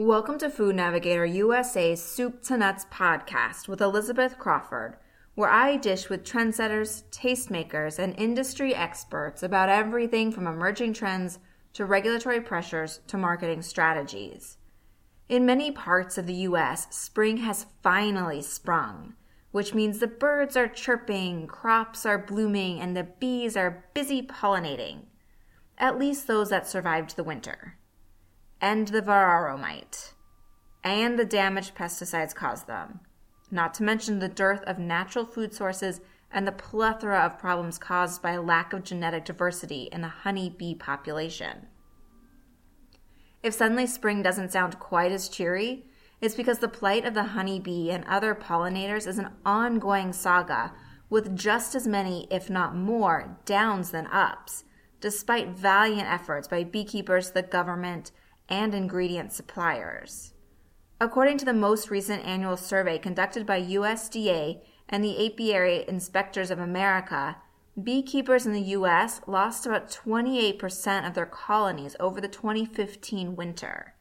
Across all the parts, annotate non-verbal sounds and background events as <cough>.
Welcome to Food Navigator USA's Soup to Nuts podcast with Elizabeth Crawford, where I dish with trendsetters, tastemakers, and industry experts about everything from emerging trends to regulatory pressures to marketing strategies. In many parts of the U.S., spring has finally sprung, which means the birds are chirping, crops are blooming, and the bees are busy pollinating. At least those that survived the winter and the varroa mite, and the damage pesticides cause them, not to mention the dearth of natural food sources and the plethora of problems caused by a lack of genetic diversity in the honey bee population. If suddenly spring doesn't sound quite as cheery, it's because the plight of the honey bee and other pollinators is an ongoing saga with just as many, if not more, downs than ups, despite valiant efforts by beekeepers, the government, and ingredient suppliers. According to the most recent annual survey conducted by USDA and the Apiary Inspectors of America, beekeepers in the U.S. lost about 28% of their colonies over the 2015 winter.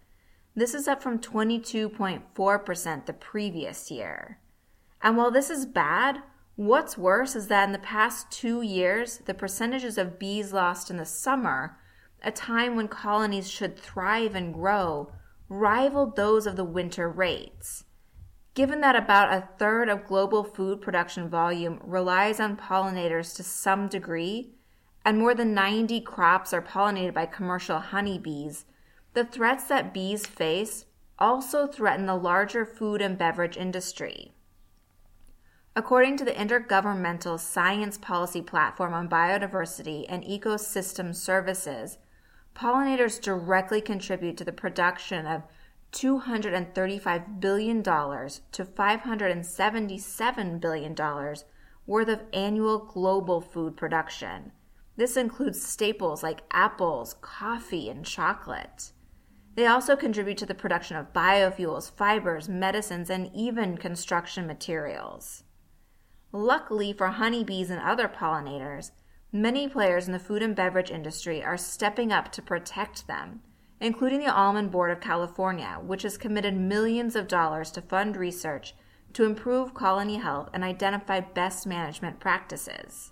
This is up from 22.4% the previous year. And while this is bad, what's worse is that in the past two years, the percentages of bees lost in the summer a time when colonies should thrive and grow, rivaled those of the winter rates. Given that about a third of global food production volume relies on pollinators to some degree, and more than 90 crops are pollinated by commercial honeybees, the threats that bees face also threaten the larger food and beverage industry. According to the Intergovernmental Science Policy Platform on Biodiversity and Ecosystem Services, pollinators directly contribute to the production of $235 billion to $577 billion worth of annual global food production. This includes staples like apples, coffee, and chocolate. They also contribute to the production of biofuels, fibers, medicines, and even construction materials. Luckily for honeybees and other pollinators, Many players in the food and beverage industry are stepping up to protect them, including the Almond Board of California, which has committed millions of dollars to fund research to improve colony health and identify best management practices.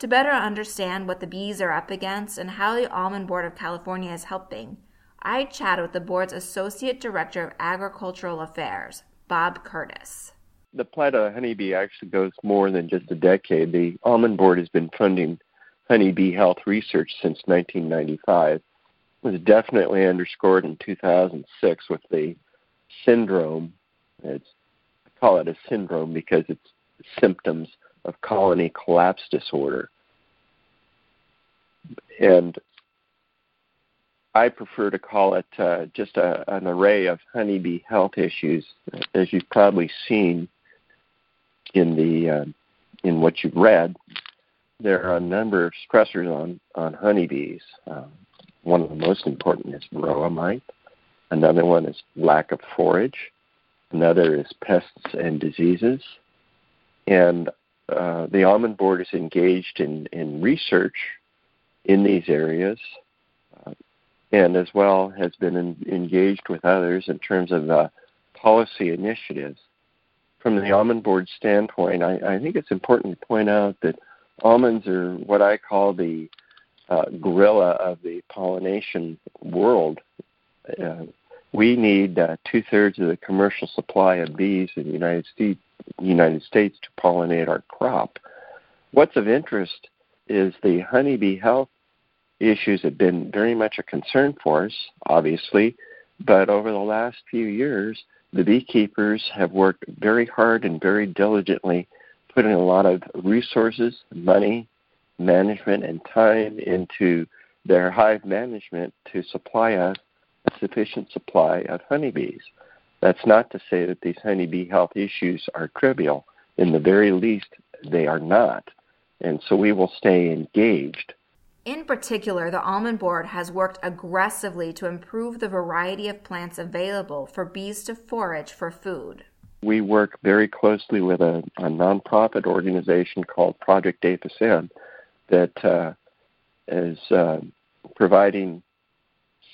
To better understand what the bees are up against and how the Almond Board of California is helping, I chatted with the board's Associate Director of Agricultural Affairs, Bob Curtis the the honeybee actually goes more than just a decade. The Almond Board has been funding honeybee health research since 1995. It was definitely underscored in 2006 with the syndrome. It's, I call it a syndrome because it's symptoms of colony collapse disorder. And I prefer to call it uh, just a, an array of honeybee health issues. As you've probably seen, in the uh, in what you've read, there are a number of stressors on on honeybees. Um, one of the most important is varroa mite. Another one is lack of forage. Another is pests and diseases. And uh, the Almond Board is engaged in, in research in these areas uh, and as well has been in, engaged with others in terms of uh, policy initiatives from the almond board standpoint, I, I think it's important to point out that almonds are what I call the uh, gorilla of the pollination world. Uh, we need uh, two thirds of the commercial supply of bees in the United States, United States to pollinate our crop. What's of interest is the honeybee health issues have been very much a concern for us, obviously, but over the last few years, the beekeepers have worked very hard and very diligently, putting a lot of resources, money, management, and time into their hive management to supply us a sufficient supply of honeybees. That's not to say that these honeybee health issues are trivial. In the very least, they are not. And so we will stay engaged in particular, the almond board has worked aggressively to improve the variety of plants available for bees to forage for food. We work very closely with a, a nonprofit organization called Project Apis m. that uh, is uh, providing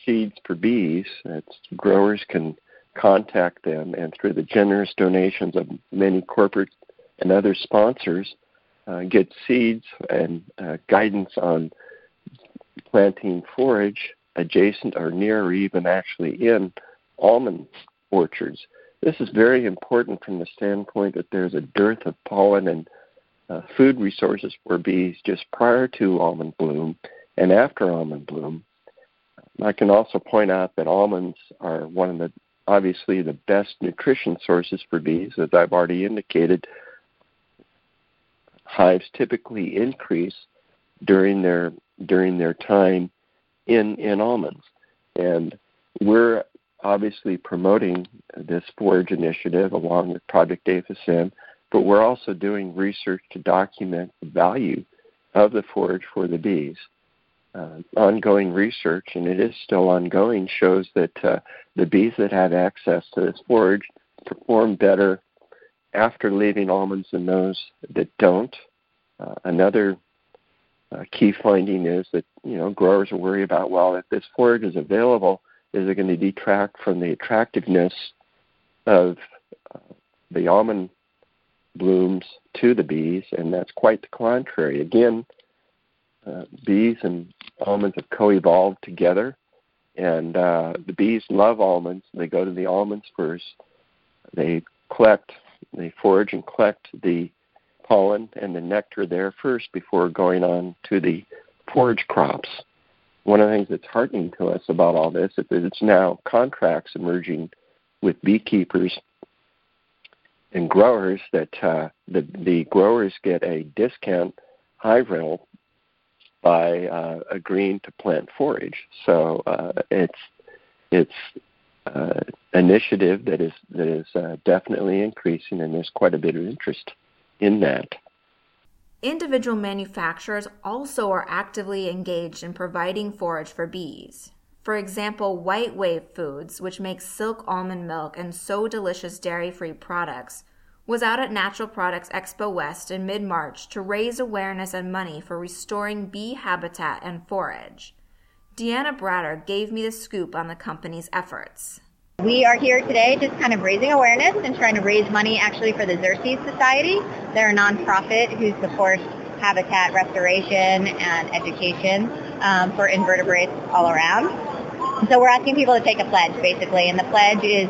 seeds for bees. It's, growers can contact them, and through the generous donations of many corporate and other sponsors, uh, get seeds and uh, guidance on planting forage adjacent or near or even actually in almond orchards. This is very important from the standpoint that there's a dearth of pollen and uh, food resources for bees just prior to almond bloom and after almond bloom. I can also point out that almonds are one of the obviously the best nutrition sources for bees, as I've already indicated. Hives typically increase during their during their time in in almonds, and we're obviously promoting this forage initiative along with Project Apis m., but we're also doing research to document the value of the forage for the bees uh, ongoing research, and it is still ongoing, shows that uh, the bees that have access to this forage perform better after leaving almonds than those that don't. Uh, another uh, key finding is that you know growers are worried about well, if this forage is available, is it going to detract from the attractiveness of uh, the almond blooms to the bees? And that's quite the contrary. Again, uh, bees and almonds have co-evolved together, and uh, the bees love almonds. They go to the almonds first. They collect, they forage and collect the pollen and the nectar there first before going on to the forage crops. One of the things that's heartening to us about all this is that it's now contracts emerging with beekeepers and growers that uh, the the growers get a discount hive rental by uh, agreeing to plant forage. So uh, it's it's uh, initiative that is that is uh, definitely increasing, and there's quite a bit of interest in that. Individual manufacturers also are actively engaged in providing forage for bees. For example, WhiteWave Foods, which makes silk almond milk and so delicious dairy free products, was out at Natural Products Expo West in mid March to raise awareness and money for restoring bee habitat and forage. Deanna Bratter gave me the scoop on the company's efforts. We are here today just kind of raising awareness and trying to raise money actually for the Xerces Society. They're a nonprofit who supports habitat restoration and education um, for invertebrates all around. So we're asking people to take a pledge basically, and the pledge is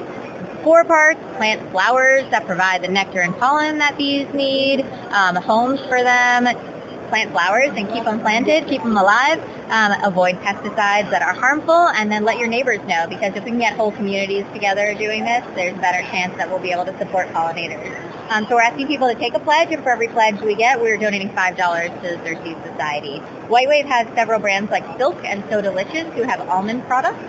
four parts, plant flowers that provide the nectar and pollen that bees need, um, homes for them, plant flowers and keep them planted, keep them alive, um, avoid pesticides that are harmful, and then let your neighbors know because if we can get whole communities together doing this, there's a better chance that we'll be able to support pollinators. Um, so we're asking people to take a pledge, and for every pledge we get, we're donating $5 to the Xerces Society. WhiteWave has several brands like Silk and So Delicious who have almond products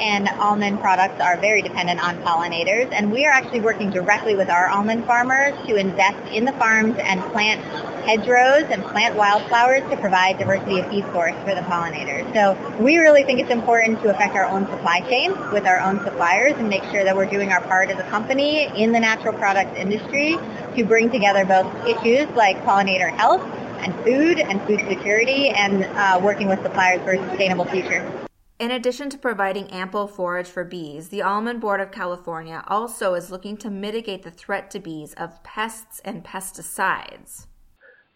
and almond products are very dependent on pollinators. And we are actually working directly with our almond farmers to invest in the farms and plant hedgerows and plant wildflowers to provide diversity of feed source for the pollinators. So we really think it's important to affect our own supply chain with our own suppliers and make sure that we're doing our part as a company in the natural products industry to bring together both issues like pollinator health and food and food security and uh, working with suppliers for a sustainable future. In addition to providing ample forage for bees, the Almond Board of California also is looking to mitigate the threat to bees of pests and pesticides.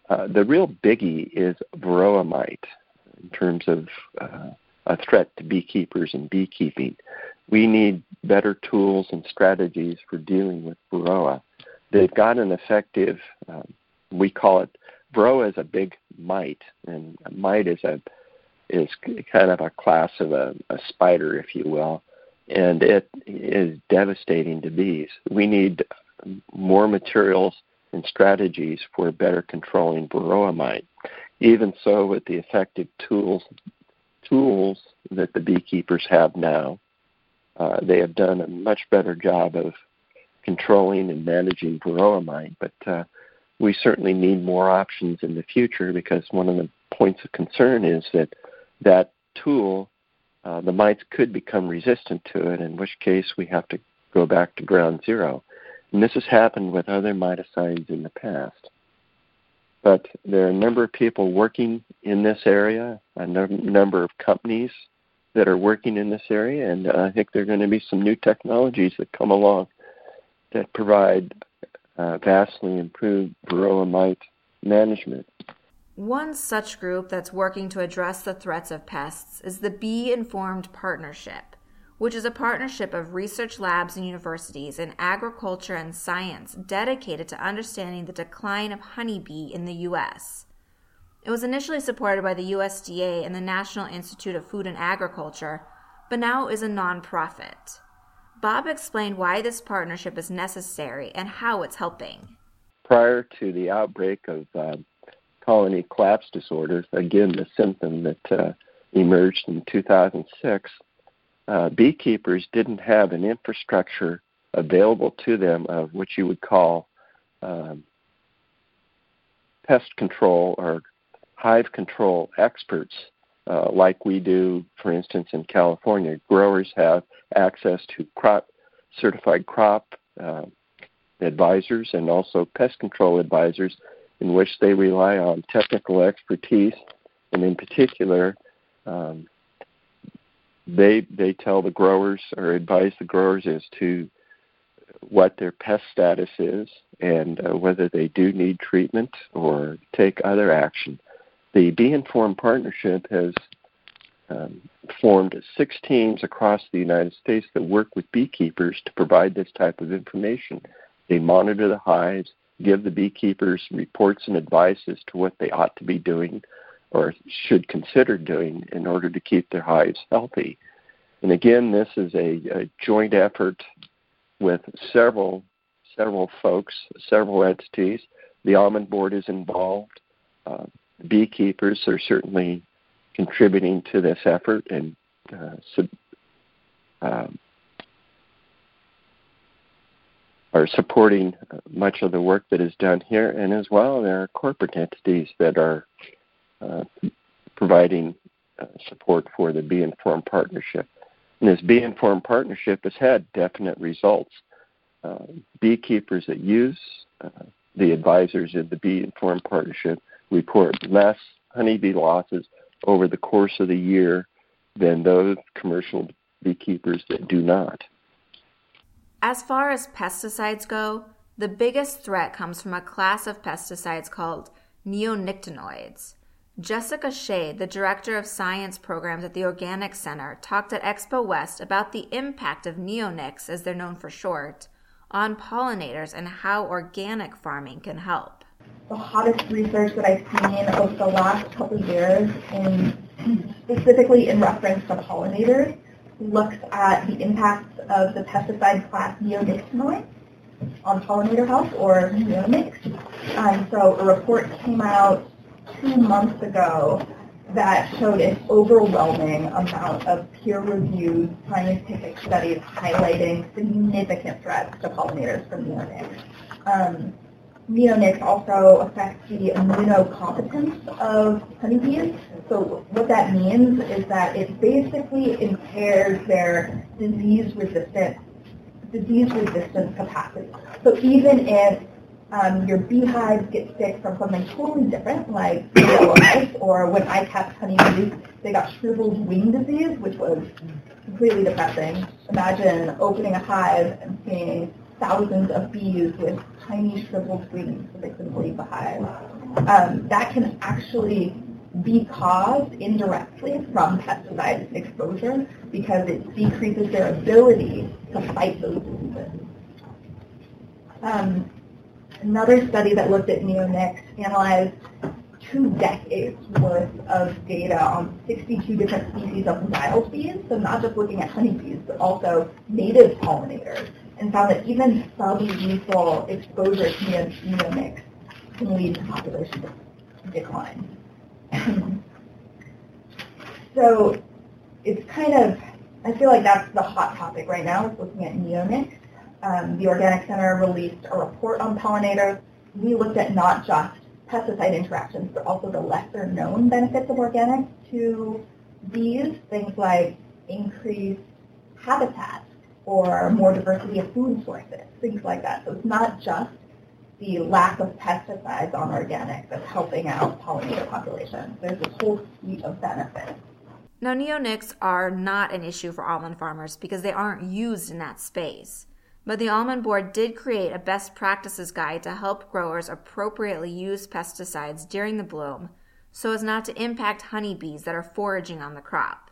Uh, the real biggie is varroa mite in terms of uh, a threat to beekeepers and beekeeping. We need better tools and strategies for dealing with varroa. They've got an effective, um, we call it, varroa is a big mite, and mite is a is kind of a class of a, a spider, if you will, and it is devastating to bees. We need more materials and strategies for better controlling varroa mite. Even so, with the effective tools tools that the beekeepers have now, uh, they have done a much better job of controlling and managing varroa mite. But uh, we certainly need more options in the future because one of the points of concern is that that tool, uh, the mites could become resistant to it, in which case we have to go back to ground zero. And this has happened with other miticides in the past. But there are a number of people working in this area, a number of companies that are working in this area, and I think there are going to be some new technologies that come along that provide uh, vastly improved varroa mite management. One such group that's working to address the threats of pests is the Bee Informed Partnership, which is a partnership of research labs and universities in agriculture and science dedicated to understanding the decline of honeybee in the U.S. It was initially supported by the USDA and the National Institute of Food and Agriculture, but now is a nonprofit. Bob explained why this partnership is necessary and how it's helping. Prior to the outbreak of uh, colony collapse disorder, again, the symptom that uh, emerged in 2006, uh, beekeepers didn't have an infrastructure available to them of what you would call um, pest control or hive control experts uh, like we do, for instance, in California. Growers have access to crop certified crop uh, advisors and also pest control advisors in which they rely on technical expertise, and in particular, um, they they tell the growers or advise the growers as to what their pest status is and uh, whether they do need treatment or take other action. The Bee Informed Partnership has um, formed six teams across the United States that work with beekeepers to provide this type of information. They monitor the hives, give the beekeepers reports and advice as to what they ought to be doing or should consider doing in order to keep their hives healthy. And again, this is a, a joint effort with several several folks, several entities. The almond board is involved. Uh, beekeepers are certainly contributing to this effort and uh, sub, um, are supporting much of the work that is done here, and as well there are corporate entities that are uh, providing uh, support for the Bee Informed Partnership. And this Bee Informed Partnership has had definite results. Uh, beekeepers that use uh, the advisors in the Bee Informed Partnership report less honeybee losses over the course of the year than those commercial beekeepers that do not. As far as pesticides go, the biggest threat comes from a class of pesticides called neonicotinoids. Jessica Shade, the director of science programs at the Organic Center, talked at Expo West about the impact of neonics, as they're known for short, on pollinators and how organic farming can help. The hottest research that I've seen over the last couple of years, in, specifically in reference to pollinators, looks at the impacts of the pesticide class neonicotinoids on pollinator health, or neonics. Um, so a report came out two months ago that showed an overwhelming amount of peer-reviewed scientific studies highlighting significant threats to pollinators from neonics. Um, neonics also affect the immunocompetence of honeybees. So what that means is that it basically impairs their disease resistant disease resistance capacity. So even if um, your beehives get sick from something totally different, like <coughs> yellow lice, or when I kept honeybees, they got shriveled wing disease, which was completely depressing. Imagine opening a hive and seeing thousands of bees with tiny shriveled wings so they couldn't leave the hive. Um, that can actually be caused indirectly from pesticide exposure because it decreases their ability to fight those diseases. Um, another study that looked at neonics analyzed two decades worth of data on 62 different species of wild bees, so not just looking at honeybees, but also native pollinators and found that even sub-lethal exposure to neonics can lead to population decline. <laughs> so it's kind of, I feel like that's the hot topic right now, is looking at neonics. Um, the Organic Center released a report on pollinators. We looked at not just pesticide interactions, but also the lesser known benefits of organics to bees, things like increased habitat or more diversity of food sources, things like that. So it's not just the lack of pesticides on organic that's helping out pollinator populations. There's a whole suite of benefits. Now, neonics are not an issue for almond farmers because they aren't used in that space. But the Almond Board did create a best practices guide to help growers appropriately use pesticides during the bloom so as not to impact honeybees that are foraging on the crop.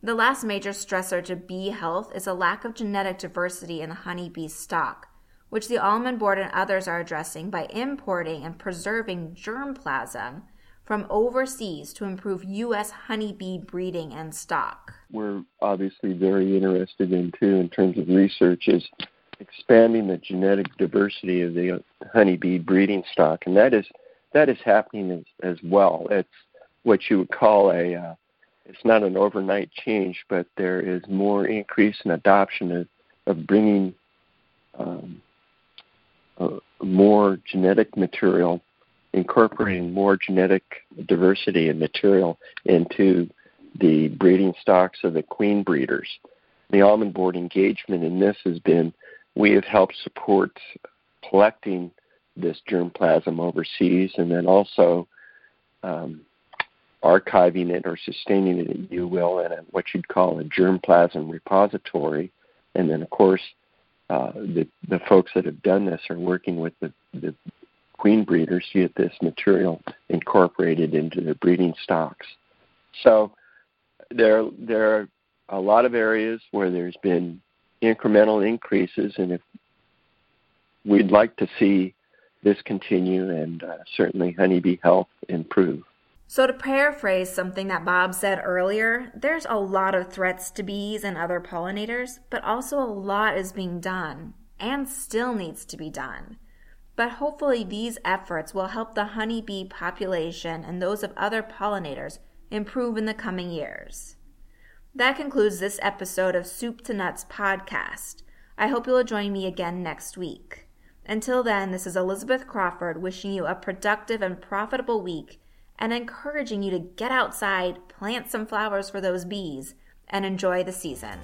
The last major stressor to bee health is a lack of genetic diversity in the honeybee stock, which the Almond Board and others are addressing by importing and preserving germplasm from overseas to improve U.S. honeybee breeding and stock. We're obviously very interested in, too, in terms of research, is expanding the genetic diversity of the honeybee breeding stock, and that is that is happening as, as well. It's what you would call a uh, it's not an overnight change, but there is more increase in adoption of, of bringing um, uh, more genetic material, incorporating more genetic diversity and material into the breeding stocks of the queen breeders. The almond board engagement in this has been we have helped support collecting this germplasm overseas and then also um, archiving it or sustaining it, you will, in a, what you'd call a germplasm repository. And then, of course, uh, the, the folks that have done this are working with the, the queen breeders to get this material incorporated into their breeding stocks. So there, there are a lot of areas where there's been incremental increases, and if we'd like to see this continue and uh, certainly honeybee health improve. So, to paraphrase something that Bob said earlier, there's a lot of threats to bees and other pollinators, but also a lot is being done and still needs to be done. But hopefully, these efforts will help the honeybee population and those of other pollinators improve in the coming years. That concludes this episode of Soup to Nuts podcast. I hope you'll join me again next week. Until then, this is Elizabeth Crawford wishing you a productive and profitable week and encouraging you to get outside, plant some flowers for those bees, and enjoy the season.